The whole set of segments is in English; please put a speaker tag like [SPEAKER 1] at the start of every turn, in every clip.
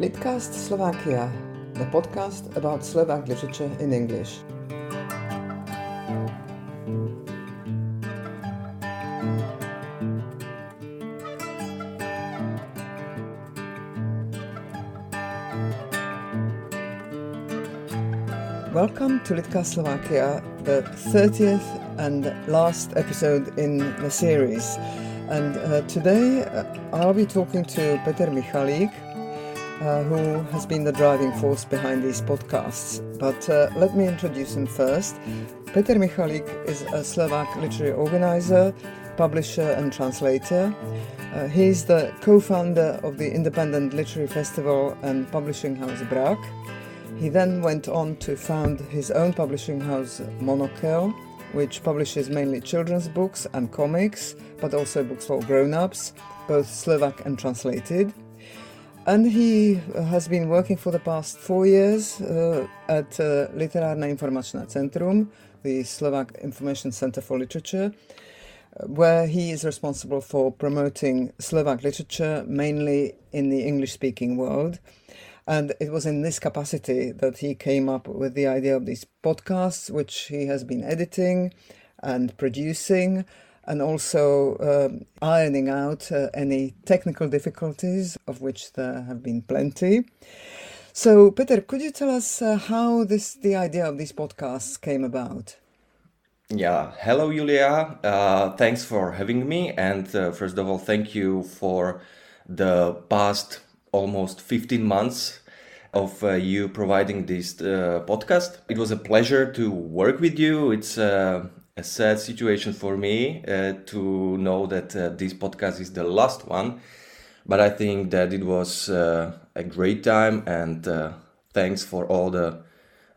[SPEAKER 1] Litcast Slovakia, the podcast about Slovak literature in English. Welcome to Litcast Slovakia, the 30th and last episode in the series. And uh, today uh, I'll be talking to Peter Michalík, uh, who has been the driving force behind these podcasts. But uh, let me introduce him first. Peter Michalík is a Slovak literary organizer, publisher, and translator. Uh, is the co founder of the independent literary festival and publishing house Brak. He then went on to found his own publishing house Monokel, which publishes mainly children's books and comics, but also books for grown ups, both Slovak and translated. And he uh, has been working for the past four years uh, at uh, Literárne informačné centrum, the Slovak Information Center for Literature, where he is responsible for promoting Slovak literature mainly in the English speaking world. And it was in this capacity that he came up with the idea of these podcasts, which he has been editing and producing and also um, ironing out uh, any technical difficulties, of which there have been plenty. So, Peter, could you tell us uh, how this the idea of these podcasts came about?
[SPEAKER 2] Yeah, hello, Julia. Uh, thanks for having me, and uh, first of all, thank you for the past almost 15 months of uh, you providing this uh, podcast. It was a pleasure to work with you. It's a sad situation for me uh, to know that uh, this podcast is the last one. But I think that it was uh, a great time, and uh, thanks for all the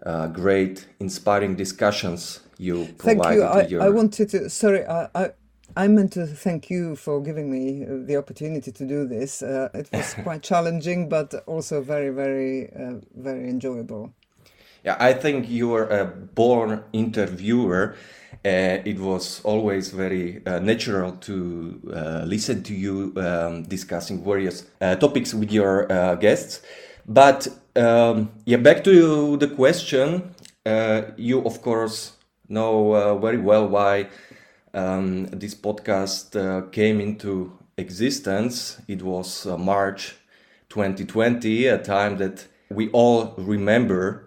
[SPEAKER 2] uh, great, inspiring discussions you provided.
[SPEAKER 1] Thank you. I,
[SPEAKER 2] your...
[SPEAKER 1] I wanted to. Sorry, I, I, I meant to thank you for giving me the opportunity to do this. Uh, it was quite challenging, but also very, very, very enjoyable.
[SPEAKER 2] Yeah, I think you are a born interviewer uh, it was always very uh, natural to uh, listen to you um, discussing various uh, topics with your uh, guests. But um, yeah, back to the question. Uh, you, of course, know very well why um, this podcast came into existence. It was March 2020, a time that we all remember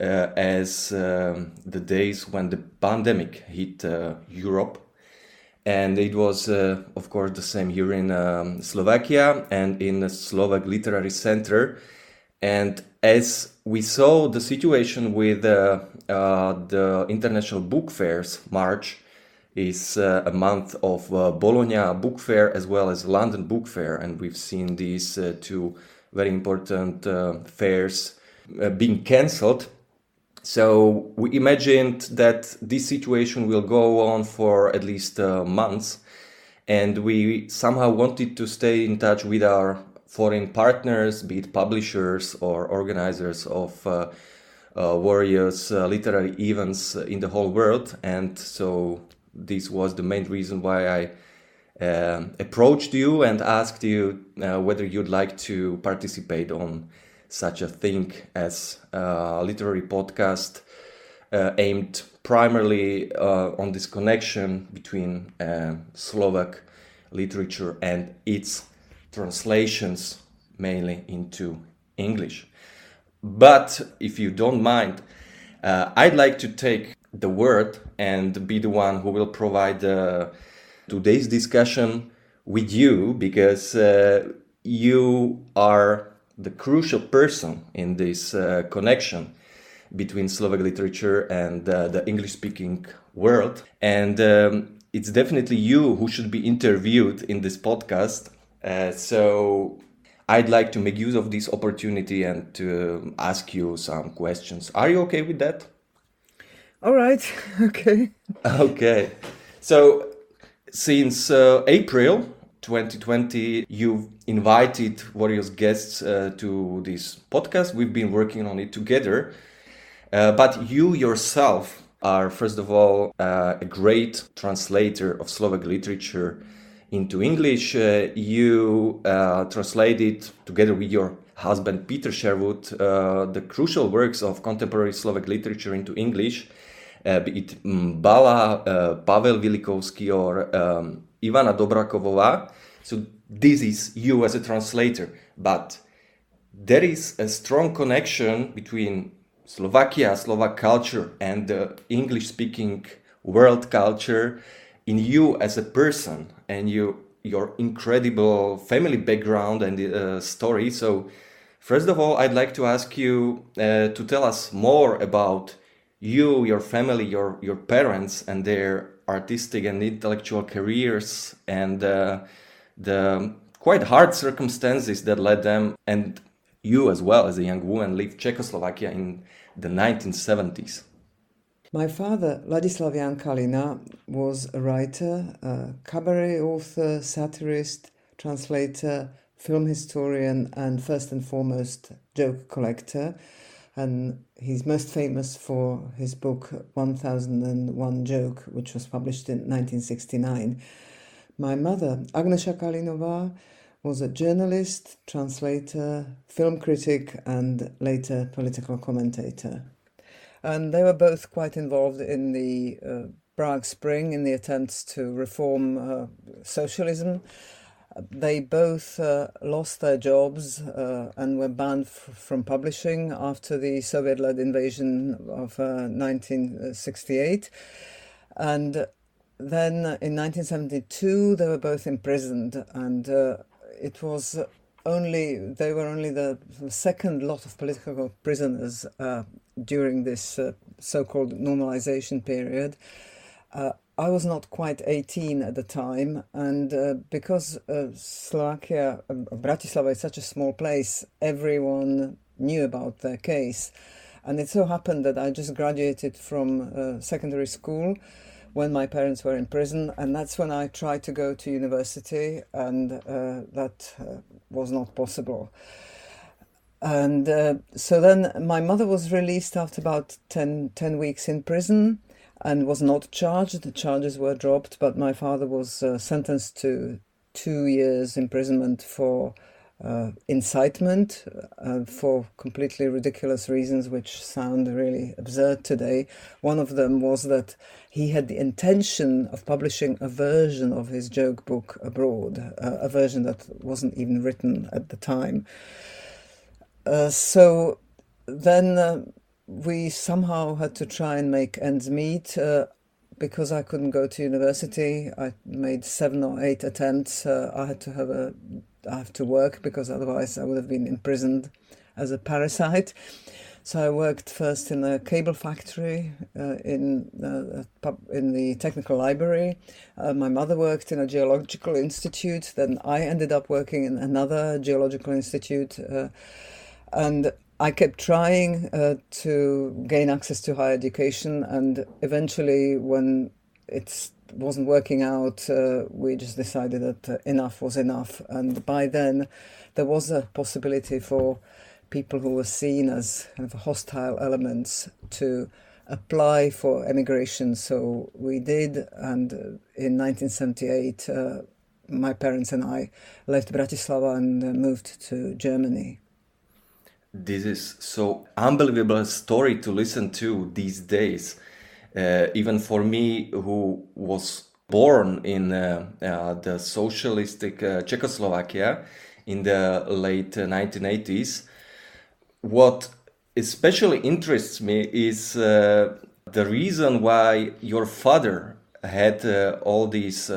[SPEAKER 2] uh, as um, the days when the pandemic hit uh, Europe. And it was, uh, of course, the same here in um, Slovakia and in the Slovak Literary Center. And as we saw the situation with uh, uh, the international book fairs, March is uh, a month of Bologna Book Fair as well as London Book Fair. And we've seen these two very important fairs being cancelled so we imagined that this situation will go on for at least uh, months, and we somehow wanted to stay in touch with our foreign partners, be it publishers or organizers of uh, uh, various uh, literary events in the whole world. And so this was the main reason why I uh, approached you and asked you uh, whether you'd like to participate on such a thing as a literary podcast uh, aimed primarily uh, on this connection between uh, Slovak literature and its translations mainly into English. But if you don't mind, uh, I'd like to take the word and be the one who will provide uh, today's discussion with you because uh, you are the crucial person in this uh, connection between Slovak literature and uh, the English speaking world. And um, it's definitely you who should be interviewed in this podcast. Uh, so I'd like to make use of this opportunity and to ask you some questions. Are you okay with that?
[SPEAKER 1] All right. Okay.
[SPEAKER 2] Okay. So since uh, April, 2020, you've invited various guests uh, to this podcast. We've been working on it together. Uh, but you yourself are, first of all, uh, a great translator of Slovak literature into English. Uh, you uh, translated together with your husband Peter Sherwood uh, the crucial works of contemporary Slovak literature into English, be it Balla, uh, Pavel Vilikovsky, or um, Ivana Dobrakovova. So this is you as a translator, but there is a strong connection between Slovakia, Slovak culture, and the English speaking world culture in you as a person and you your incredible family background and uh, story. So, first of all, I'd like to ask you uh, to tell us more about you, your family, your your parents, and their artistic and intellectual careers, and uh, the quite hard circumstances that led them and you as well as a young woman leave Czechoslovakia in the 1970s.
[SPEAKER 1] My father, Ladislav Jan Kalina, was a writer, a cabaret author, satirist, translator, film historian, and first and foremost, joke collector. And he's most famous for his book 1001 Joke, which was published in 1969. My mother, Agnesha Kalinova, was a journalist, translator, film critic, and later political commentator and they were both quite involved in the uh, Prague Spring in the attempts to reform uh, socialism. They both uh, lost their jobs uh, and were banned from publishing after the Soviet led invasion of 1968. Uh, and then in 1972, they were both imprisoned, and uh, it was only they were only the second lot of political prisoners uh, during this uh, so-called normalization period. Uh, I was not quite 18 at the time, and uh, because uh, Slovakia, uh, Bratislava is such a small place, everyone knew about the case. And it so happened that I just graduated from secondary school when my parents were in prison, and that's when I tried to go to university, and uh, that uh, was not possible. And uh, so then my mother was released after about 10, 10, weeks in prison and was not charged. The charges were dropped, but my father was uh, sentenced to two years imprisonment for uh, incitement uh, for completely ridiculous reasons which sound really absurd today. One of them was that he had the intention of publishing a version of his joke book abroad, uh, a version that wasn't even written at the time. Uh, so then uh, we somehow had to try and make ends meet. Uh, because I couldn't go to university, I made seven or eight attempts. I had to have a I have to work because otherwise I would have been imprisoned as a parasite. So I worked first in a cable factory uh, in uh, in the technical library. Uh, my mother worked in a geological institute. Then I ended up working in another geological institute, uh, and I kept trying uh, to gain access to higher education. And eventually, when it wasn't working out, uh, we just decided that uh, enough was enough. And by then, there was a possibility for people who were seen as kind of hostile elements to apply for emigration. So we did, and uh, in 1978, uh, my parents and I left Bratislava and uh, moved to Germany.
[SPEAKER 2] This is so unbelievable story to listen to these days uh, even for me who was born in uh, uh, the socialistic uh, Czechoslovakia in the late 1980s, what especially interests me is uh, the reason why your father had uh, all these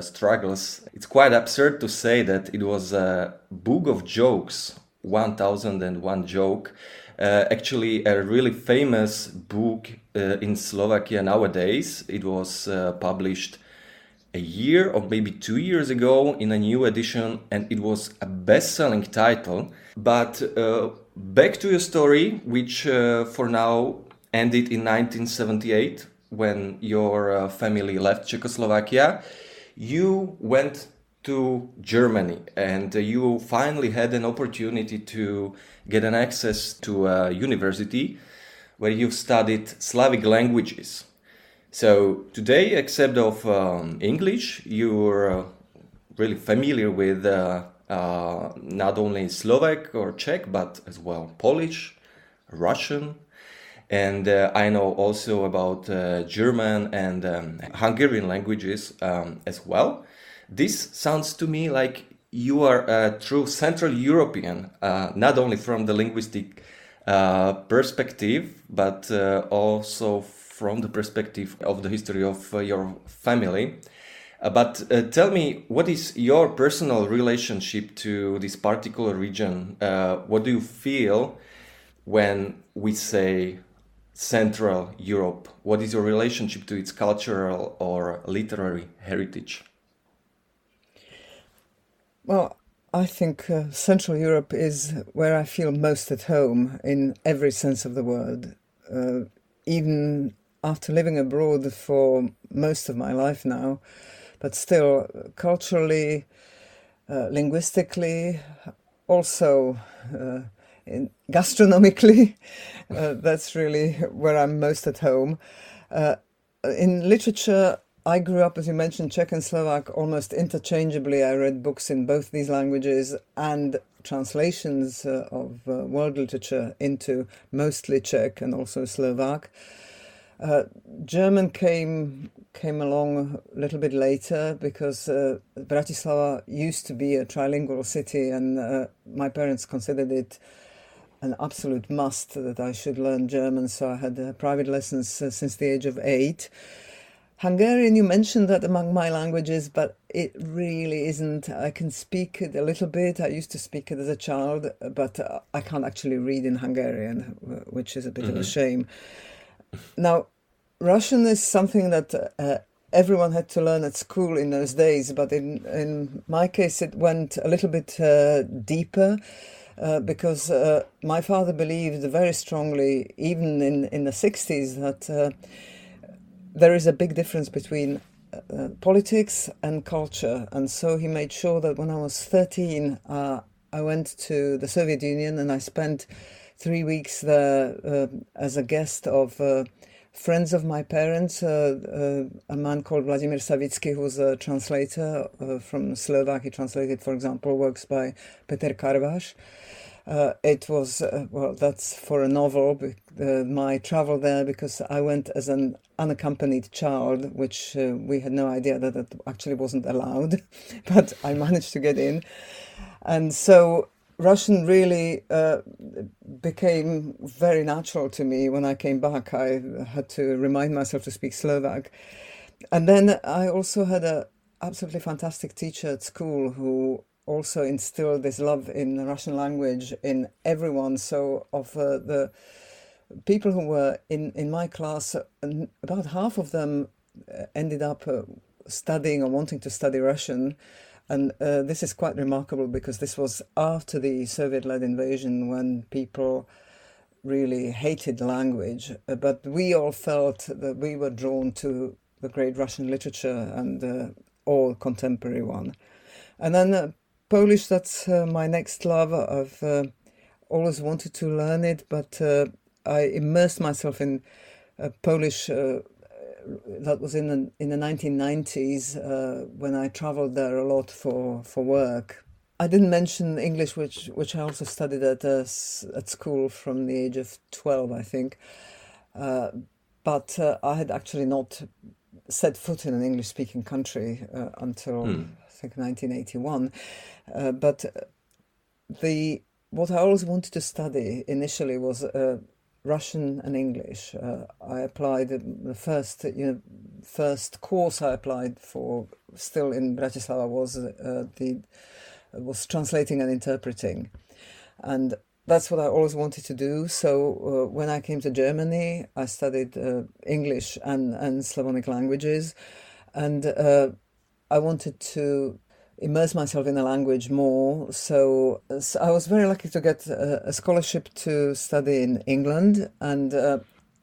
[SPEAKER 2] struggles. It's quite absurd to say that it was a book of jokes, 1001 joke, uh, actually a really famous book uh, in Slovakia nowadays. It was uh, published a year or maybe two years ago in a new edition, and it was a best selling title. But uh, back to your story, which uh, for now ended in 1978 when your uh, family left Czechoslovakia. You went to Germany and you finally had an opportunity to get an access to a university where you've studied Slavic languages. So today, except of um, English, you're uh, really familiar with uh, uh, not only Slovak or Czech, but as well Polish, Russian, and uh, I know also about uh, German and um, Hungarian languages um, as well. This sounds to me like you are a true Central European, uh, not only from the linguistic uh, perspective, but uh, also from the perspective of the history of uh, your family. but tell me, what is your personal relationship to this particular region? what do you feel when we say Central Europe? What is your relationship to its cultural or literary heritage?
[SPEAKER 1] Well, I think uh, Central Europe is where I feel most at home in every sense of the word. Uh, even after living abroad for most of my life now, but still culturally, uh, linguistically, also uh, in gastronomically. Uh, that's really where I'm most at home. Uh, in literature, I grew up, as you mentioned, Czech and Slovak almost interchangeably. I read books in both these languages and translations uh, of uh, world literature into mostly Czech and also Slovak. Uh, German came came along a little bit later because uh, Bratislava used to be a trilingual city, and uh, my parents considered it an absolute must that I should learn German. So I had uh, private lessons uh, since the age of eight. Hungarian, you mentioned that among my languages, but it really isn't. I can speak it a little bit. I used to speak it as a child, but uh, I can't actually read in Hungarian, which is a bit mm-hmm. of a mm-hmm. shame. Now, Russian is something that uh, everyone had to learn at school in those days, but in, in my case, it went a little bit uh, deeper. Uh, because uh, my father believed very strongly, even in, in the 60s, that uh, there is a big difference between uh, politics and culture. And so he made sure that when I was 13, uh, I went to the Soviet Union and I spent three weeks there uh, as a guest of uh, friends of my parents, uh, uh, a man called Vladimir Savitsky, who's a translator from Slovak. He translated, for example, works by Peter Karvaš. Uh, it was uh, well that's for a novel uh, my travel there because i went as an unaccompanied child which uh, we had no idea that it actually wasn't allowed but i managed to get in. And so russian really uh, became very natural to me. When i came back i had to remind myself to speak slovak. And then i also had a absolutely fantastic teacher at school who also instilled this love in the Russian language in everyone. So of uh, the people who were in, in my class, uh, about half of them uh, ended up uh, studying or wanting to study Russian. And uh, this is quite remarkable because this was after the Soviet led invasion when people really hated language. Uh, but we all felt that we were drawn to the great Russian literature and uh, all contemporary one. And then Polish, that's uh, my next love. I've uh, always wanted to learn it, but uh, I immersed myself in uh, Polish. Uh, that was in the, in the 1990s uh, when I traveled there a lot for, for work. I didn't mention English, which which I also studied at at school from the age of 12, I think. but I had actually not set foot in an English speaking country until. I think 1981. Uh, but the what I always wanted to study initially was uh, Russian and English. Uh, I applied the first you know first course I applied for still in Bratislava was uh, the was translating and interpreting, and that's what I always wanted to do. So uh, when I came to Germany, I studied uh, English and and Slavonic languages, and uh, I wanted to immerse myself in the language more. So, so I was very lucky to get a, a, scholarship to study in England, and uh,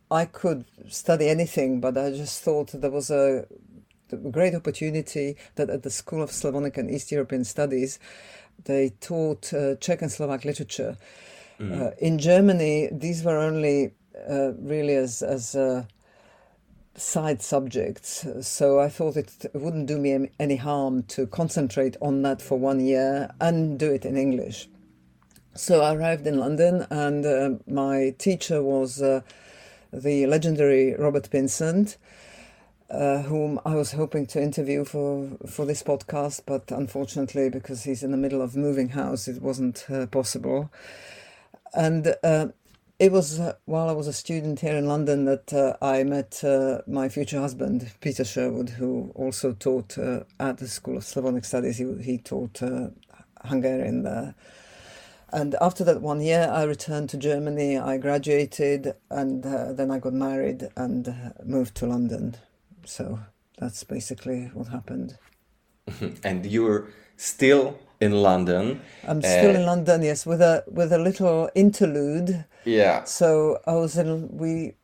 [SPEAKER 1] I could study anything, but I just thought there was a, great opportunity that at the School of Slavonic and East European Studies, they taught uh, Czech and Slovak literature. Mm. Uh, in Germany, these were only uh, really as as uh, side subjects. So I thought it wouldn't do me any harm to concentrate on that for one year and do it in English. So I arrived in London, and uh, my teacher was uh, the legendary Robert Pynsent. Uh, whom I was hoping to interview for for this podcast, but unfortunately, because he's in the middle of moving house, it wasn't uh, possible. And uh, it was uh, while I was a student here in London that uh, I met uh, my future husband, Peter Sherwood, who also taught at the School of Slavonic Studies. He, he taught Hungarian there. And after that one year, I returned to Germany. I graduated, and then I got married and moved to London so that's basically what happened.
[SPEAKER 2] and you're still in London.
[SPEAKER 1] I'm still uh, in London, yes, with a with a little interlude.
[SPEAKER 2] Yeah.
[SPEAKER 1] So I was in we.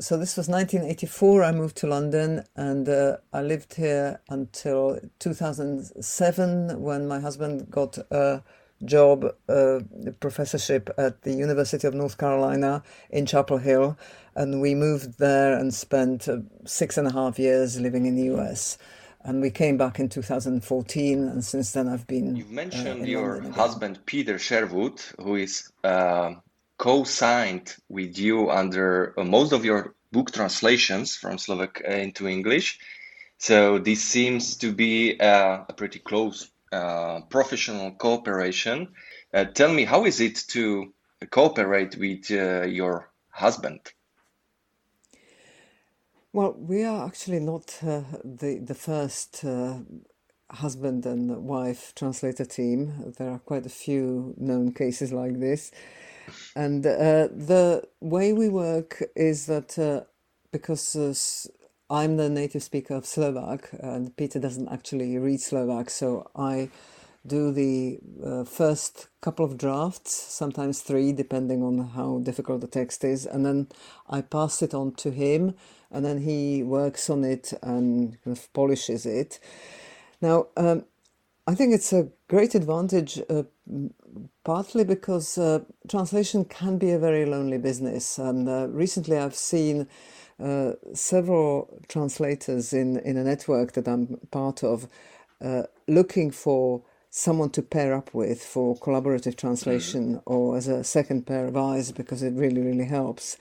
[SPEAKER 1] So this was 1984. I moved to London, and uh, I lived here until 2007 when my husband got a job, a professorship at the University of North Carolina in Chapel Hill, and we moved there and spent uh, six and a half years living in the US. And we came back in 2014, and since then I've been.
[SPEAKER 2] You mentioned uh, your husband Peter Sherwood, who is uh, co-signed with you under uh, most of your book translations from Slovak uh, into English. So this seems to be uh, a pretty close professional cooperation. tell me, how is it to cooperate with your husband?
[SPEAKER 1] Well, we are actually not uh, the the first uh, husband and wife translator team. There are quite a few known cases like this, and uh, the way we work is that uh, because uh, I'm the native speaker of Slovak and Peter doesn't actually read Slovak, so I do the uh, first couple of drafts, sometimes three, depending on how difficult the text is, and then I pass it on to him and then he works on it and kind of polishes it. Now, um, I think it's a great advantage, uh, partly because uh, translation can be a very lonely business. And uh, recently I've seen uh, several translators in, in a network that I'm part of uh, looking for someone to pair up with for collaborative translation mm-hmm. or as a second pair of eyes because it really, really helps.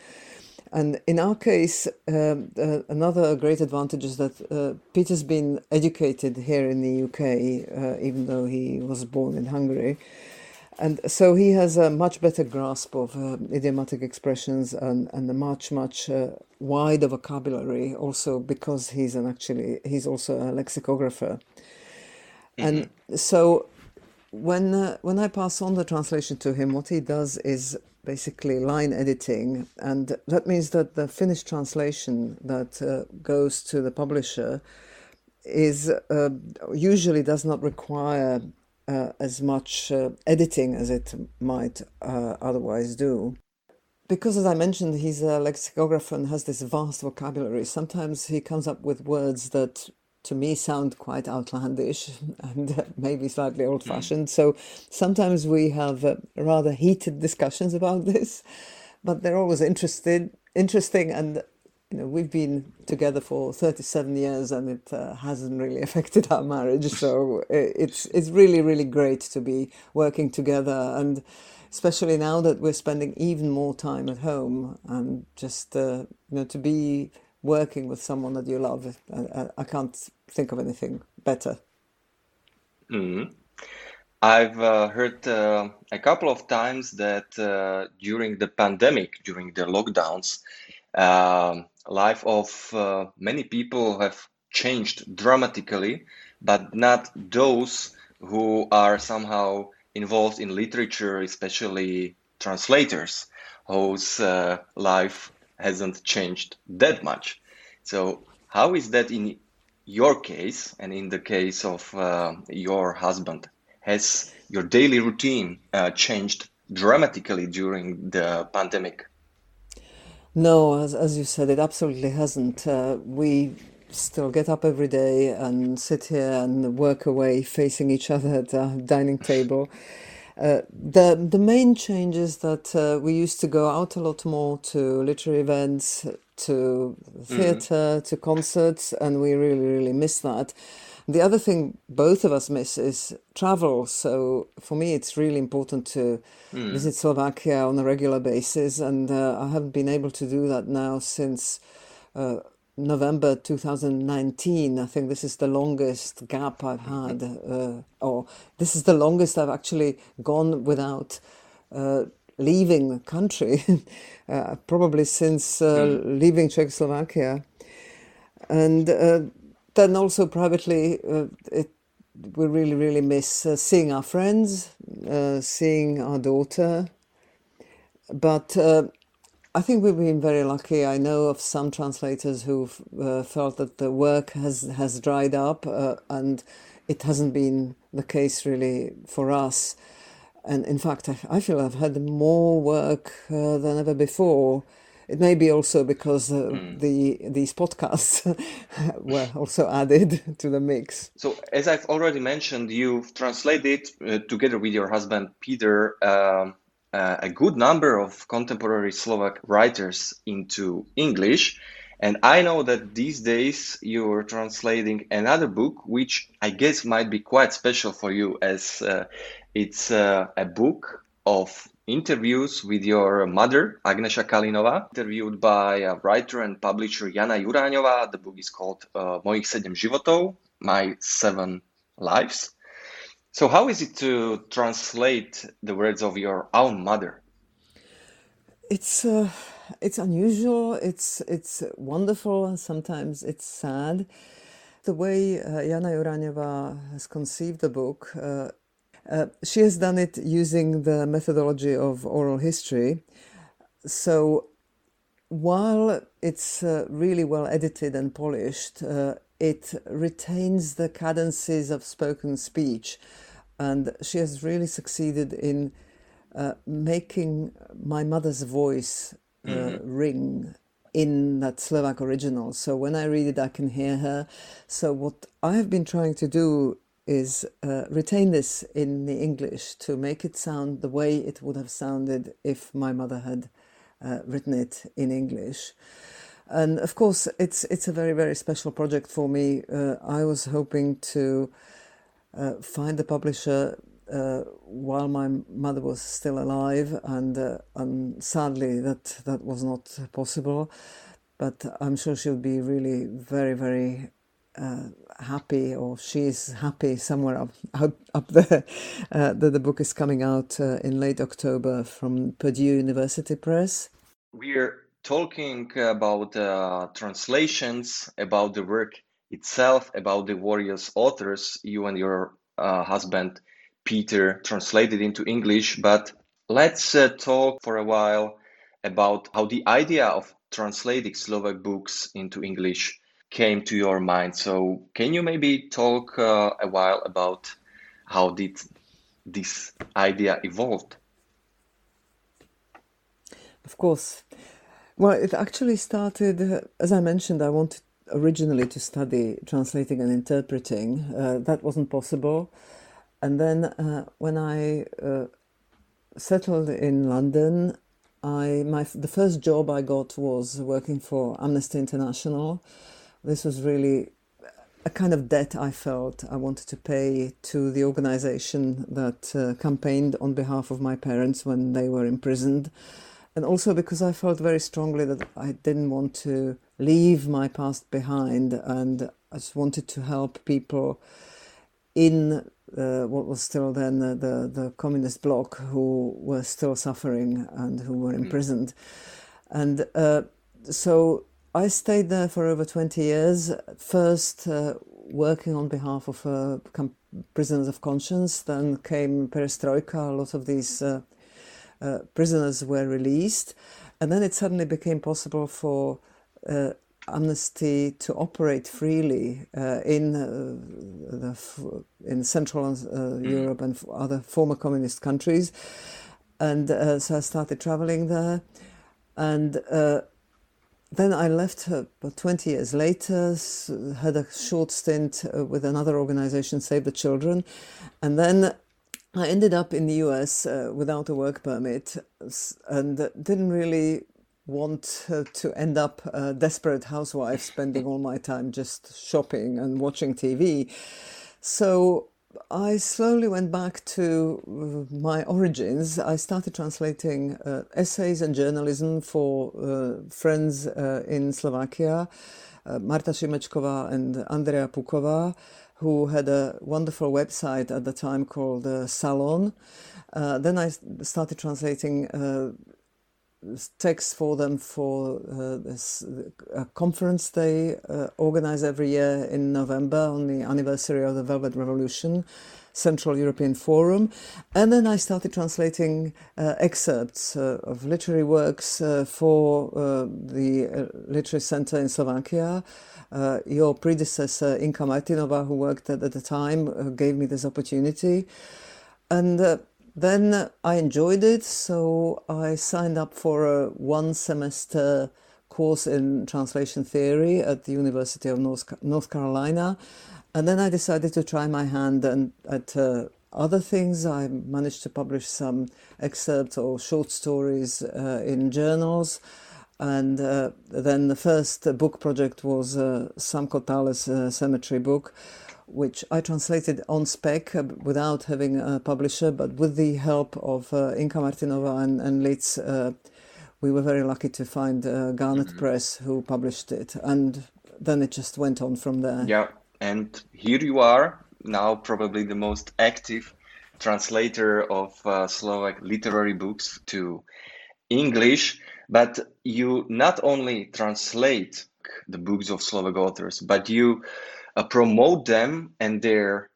[SPEAKER 1] And in our case, um, uh, another great advantage is that uh, Peter's been educated here in the UK, uh, even though he was born in Hungary. And so he has a much better grasp of uh, idiomatic expressions and, and a much, much uh, wider vocabulary, also because he's an actually, he's also a lexicographer. Mm-hmm. And so when, uh, when I pass on the translation to him, what he does is basically line editing, and that means that the finished translation that uh, goes to the publisher is uh, usually does not require uh, as much uh, editing as it might uh, otherwise do. Because, as I mentioned, he's a lexicographer and has this vast vocabulary. Sometimes he comes up with words that to me sound quite outlandish and maybe slightly old fashioned. So sometimes we have uh, rather heated discussions about this, but they're always interested, interesting. And you know, we've been together for 37 years and it uh, hasn't really affected our marriage. So it's, it's really, really great to be working together. And especially now that we're spending even more time at home and just, uh, you know, to be working with someone that you love. I, I can't think of anything better.
[SPEAKER 2] Mm-hmm. I've uh, heard uh, a couple of times that uh, during the pandemic, during the lockdowns, um, life of uh, many people have changed dramatically, but not those who are somehow involved in literature, especially translators, whose uh, life hasn't changed that much. So, how is that in your case and in the case of uh, your husband? Has your daily routine uh, changed dramatically during the pandemic?
[SPEAKER 1] No, as, as you said, it absolutely hasn't. Uh, we still get up every day and sit here and work away facing each other at the dining table. Uh, the the main change is that uh, we used to go out a lot more to literary events, to theatre, to concerts, and we really, really miss that. The other thing both of us miss is travel. So for me, it's really important to visit Slovakia on a regular basis, and uh, I haven't been able to do that now since. November 2019. I think this is the longest gap I've had, uh, or this is the longest I've actually gone without uh, leaving the country, uh, probably since uh, leaving Czechoslovakia. And uh, then also privately, uh, it, we really, really miss uh, seeing our friends, uh, seeing our daughter. But uh, I think we've been very lucky. I know of some translators who've uh, felt that the work has has dried up, uh, and it hasn't been the case really for us. And in fact, I, I feel I've had more work uh, than ever before. It may be also because uh, the these podcasts were also added to the mix.
[SPEAKER 2] So, as I've already mentioned, you've translated uh, together with your husband Peter um, uh, a good number of contemporary Slovak writers into English. And I know that these days you're translating another book, which I guess might be quite special for you, as uh, it's uh, a book of interviews with your mother, Agnesha Kalinova, interviewed by a writer and publisher Jana Juráňová. The book is called uh, Mojich sedem životov, My Seven Lives. So, how is it to translate the words of your own mother?
[SPEAKER 1] It's uh, it's unusual. It's it's wonderful, sometimes it's sad. The way uh, Jana has conceived the book, uh, uh, she has done it using the methodology of oral history. So while it's uh, really well edited and polished, uh, it retains the cadences of spoken speech, and she has really succeeded in uh, making my mother's voice uh, ring in that Slovak original. So when I read it, I can hear her. So what I have been trying to do is uh, retain this in the English to make it sound the way it would have sounded if my mother had uh, written it in English. And of course, it's it's a very very special project for me. Uh, I was hoping to uh, find the publisher uh, while my mother was still alive, and uh, and sadly that that was not possible. But I'm sure she'll be really very very uh, happy, or she's happy somewhere up up, up there. Uh, that the book is coming out uh, in late October from Purdue University Press.
[SPEAKER 2] We're talking about uh, translations, about the work itself, about the various authors you and your uh, husband Peter translated into English. But let's uh, talk for a while about how the idea of translating Slovak books into English came to your mind. So, can you maybe talk uh, a while about how did this idea evolved?
[SPEAKER 1] Of course. Well, it actually started, uh, as I mentioned, I wanted originally to study translating and interpreting. Uh, that wasn't possible. And then uh, when I uh, settled in London, I my the first job I got was working for Amnesty International. This was really a kind of debt I felt I wanted to pay to the organization that uh, campaigned on behalf of my parents when they were imprisoned. And also because I felt very strongly that I didn't want to leave my past behind and I just wanted to help people in uh, what was still then the, the, the communist bloc who were still suffering and who were imprisoned. And uh, so I stayed there for over 20 years, first uh, working on behalf of uh, prisoners of conscience, then came perestroika, a lot of these uh, prisoners were released, and then it suddenly became possible for uh, Amnesty to operate freely uh, in uh, the in Central uh, Europe and other former communist countries, and so I started traveling there, and then I left uh, about 20 years later, had a short stint with another organization, Save the Children, and then I ended up in the US uh, without a work permit and didn't really want uh, to end up a desperate housewife, spending all my time just shopping and watching TV. So I slowly went back to uh, my origins. I started translating uh, essays and journalism for uh, friends uh, in Slovakia, uh, Marta Šimečková and Andrea Pukova, who had a wonderful website at the time called uh, Salon. then I started translating text for them for uh, this a conference they uh, organize every year in November on the anniversary of the Velvet Revolution, Central European Forum. And then I started translating uh, excerpts uh, of literary works uh, for uh, the Literary Center in Slovakia. your predecessor, Inka Martinova, who worked at, at the time, gave me this opportunity. And then I enjoyed it, so I signed up for a one semester course in translation theory at the University of North, North Carolina. And then I decided to try my hand and at uh, other things. I managed to publish some excerpts or short stories uh, in journals. And uh, then the first book project was uh, Samko Tále's uh, Cemetery book, which I translated on spec uh, without having a publisher, but with the help of uh, Inka Martinova and, and LIC, uh, we were very lucky to find uh, Garnet mm-hmm. Press who published it. And then it just went on from there.
[SPEAKER 2] Yeah, and here you are, now probably the most active translator of uh, Slovak literary books to English. But you not only translate the books of Slovak authors, but you uh, promote them and their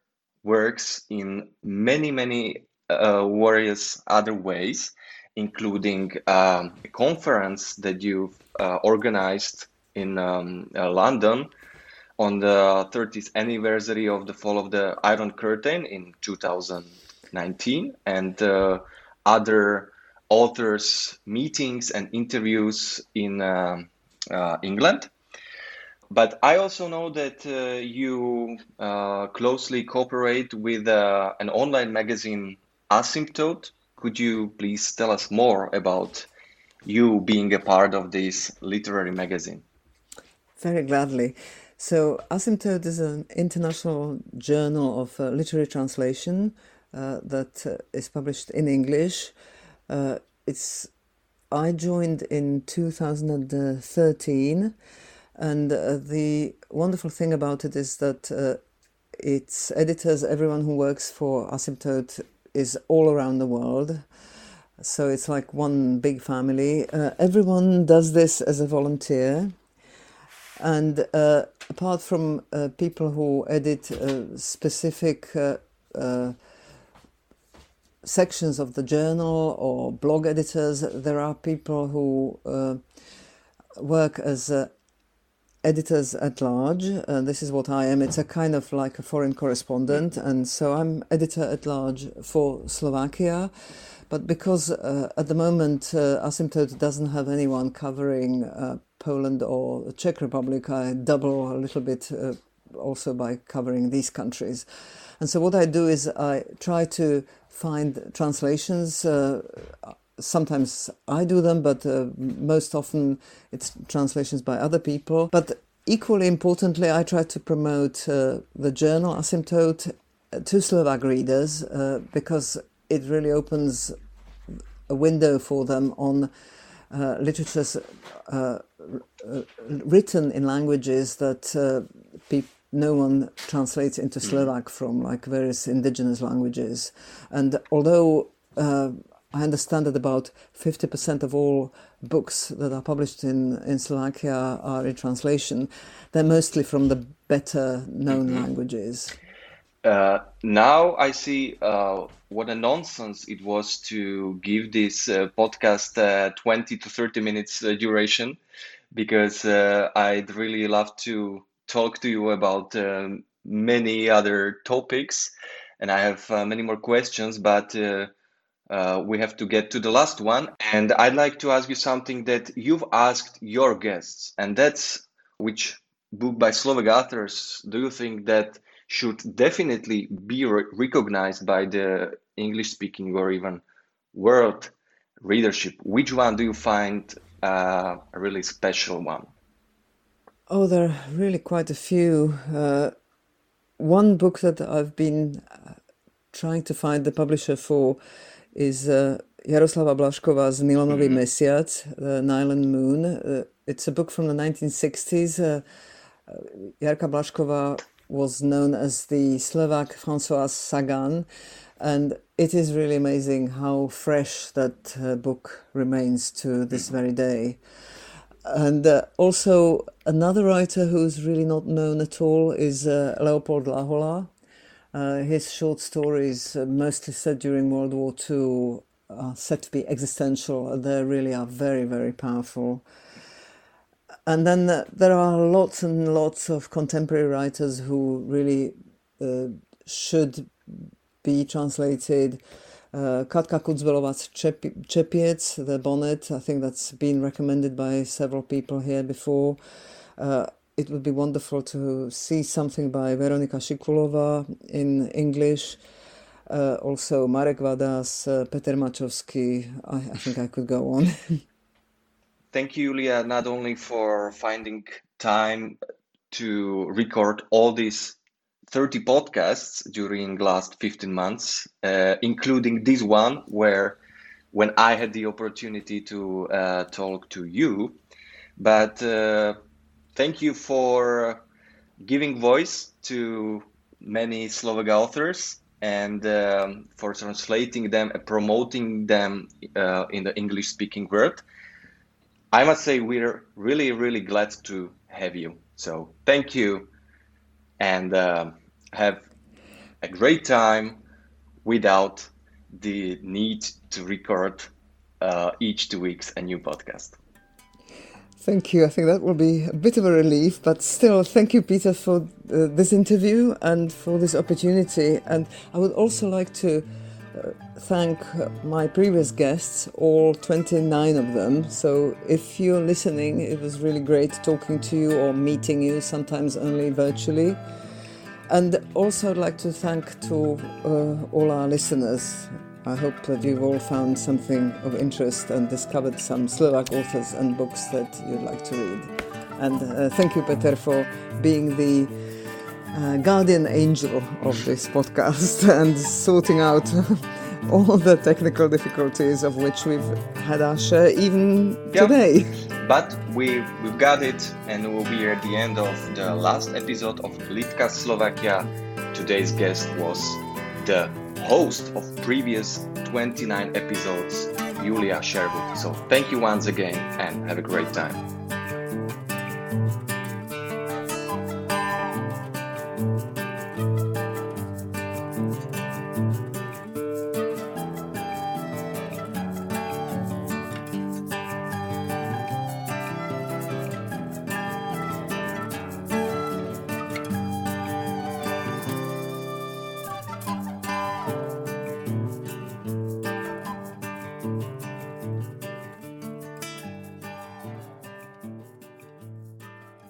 [SPEAKER 2] works in many, many uh, various other ways, including um, a conference that you've uh, organized in um, uh, London on the 30th anniversary of the fall of the Iron Curtain in 2019, and uh, other authors' meetings and interviews in um, uh, England. But I also know that uh, you uh, closely cooperate with uh, an online magazine, Asymptote. Could you please tell us more about you being a part of this literary magazine?
[SPEAKER 1] Very gladly. So, Asymptote is an international journal of uh, literary translation uh, that is published in English. It's I joined in 2013 and uh, the wonderful thing about it is that uh, its editors, everyone who works for Asymptote, is all around the world. So it's like one big family. Uh, everyone does this as a volunteer. And uh, apart from uh, people who edit uh, specific sections of the journal or blog editors, there are people who work as editors at large. Uh, this is what I am. It's a kind of like a foreign correspondent, and so I'm editor at large for Slovakia. But because uh, at the moment uh, Asymptote doesn't have anyone covering uh, Poland or the Czech Republic, I double a little bit uh, also by covering these countries. And so what I do is I try to find translations uh, sometimes I do them, but uh, most often it's translations by other people. But equally importantly, I try to promote uh, the journal Asymptote to Slovak readers uh, because it really opens a window for them on uh, literatures uh, uh, written in languages that pe- no one translates into hmm. Slovak from, like various indigenous languages. And although I understand that about 50% of all books that are published in, in Slovakia are in translation. They're mostly from the better known mm-hmm. languages.
[SPEAKER 2] Uh, now I see uh, what a nonsense it was to give this uh, podcast uh, 20 to 30 minutes uh, duration because uh, I'd really love to talk to you about um, many other topics and I have many more questions, but uh, we have to get to the last one. And I'd like to ask you something that you've asked your guests, and that's which book by Slovak authors do you think that should definitely be re- recognized by the English speaking or even world readership? Which one do you find uh, a really special one?
[SPEAKER 1] Oh, there are really quite a few. Uh, one book that I've been uh, trying to find the publisher for is uh, Jaroslava Blažková's Nylonový mm-hmm. Mesiac, The Nylon Moon. Uh, it's a book from the 1960s. Uh, uh, Jarka Blažková was known as the Slovak Françoise Sagan, and it is really amazing how fresh that uh, book remains to this mm-hmm. very day. And uh, also, another writer who's really not known at all is uh, Leopold Lahola. Uh, his short stories, uh, mostly set during World War II, are said to be existential. They really are very, very powerful. And then uh, there are lots and lots of contemporary writers who really uh, should be translated. Uh, Katka Kucbelová's Čepiec, the bonnet, I think that's been recommended by several people here before. Uh, it would be wonderful to see something by Veronika Šikulová in English. Uh, also Marek Vadas, uh, Peter Macsovszky. I, I, think I could go on.
[SPEAKER 2] Thank you, Julia, not only for finding time to record all these 30 podcasts during last 15 months, uh, including this one where when I had the opportunity to uh, talk to you. But uh, thank you for giving voice to many Slovak authors and um, for translating them and promoting them uh, in the English speaking world. I must say, we're really, really glad to have you. So thank you and uh, have a great time without the need to record uh, each two weeks a new podcast.
[SPEAKER 1] Thank you. I think that will be a bit of a relief, but still, thank you, Peter, for uh, this interview and for this opportunity. And I would also like to uh, thank my previous guests, all 29 of them. So if you're listening, it was really great talking to you or meeting you, sometimes only virtually. And also, I'd like to thank to uh, all our listeners I hope that you've all found something of interest and discovered some Slovak authors and books that you'd like to read. And uh, thank you, Peter, for being the uh, guardian angel of this podcast and sorting out all the technical difficulties of which we've had our share even yeah. today.
[SPEAKER 2] But we, we've got it, and we'll be at the end of the last episode of Lit_Cast Slovakia. Today's guest was the host of previous 29 episodes, Julia Sherwood. So thank you once again and have a great time.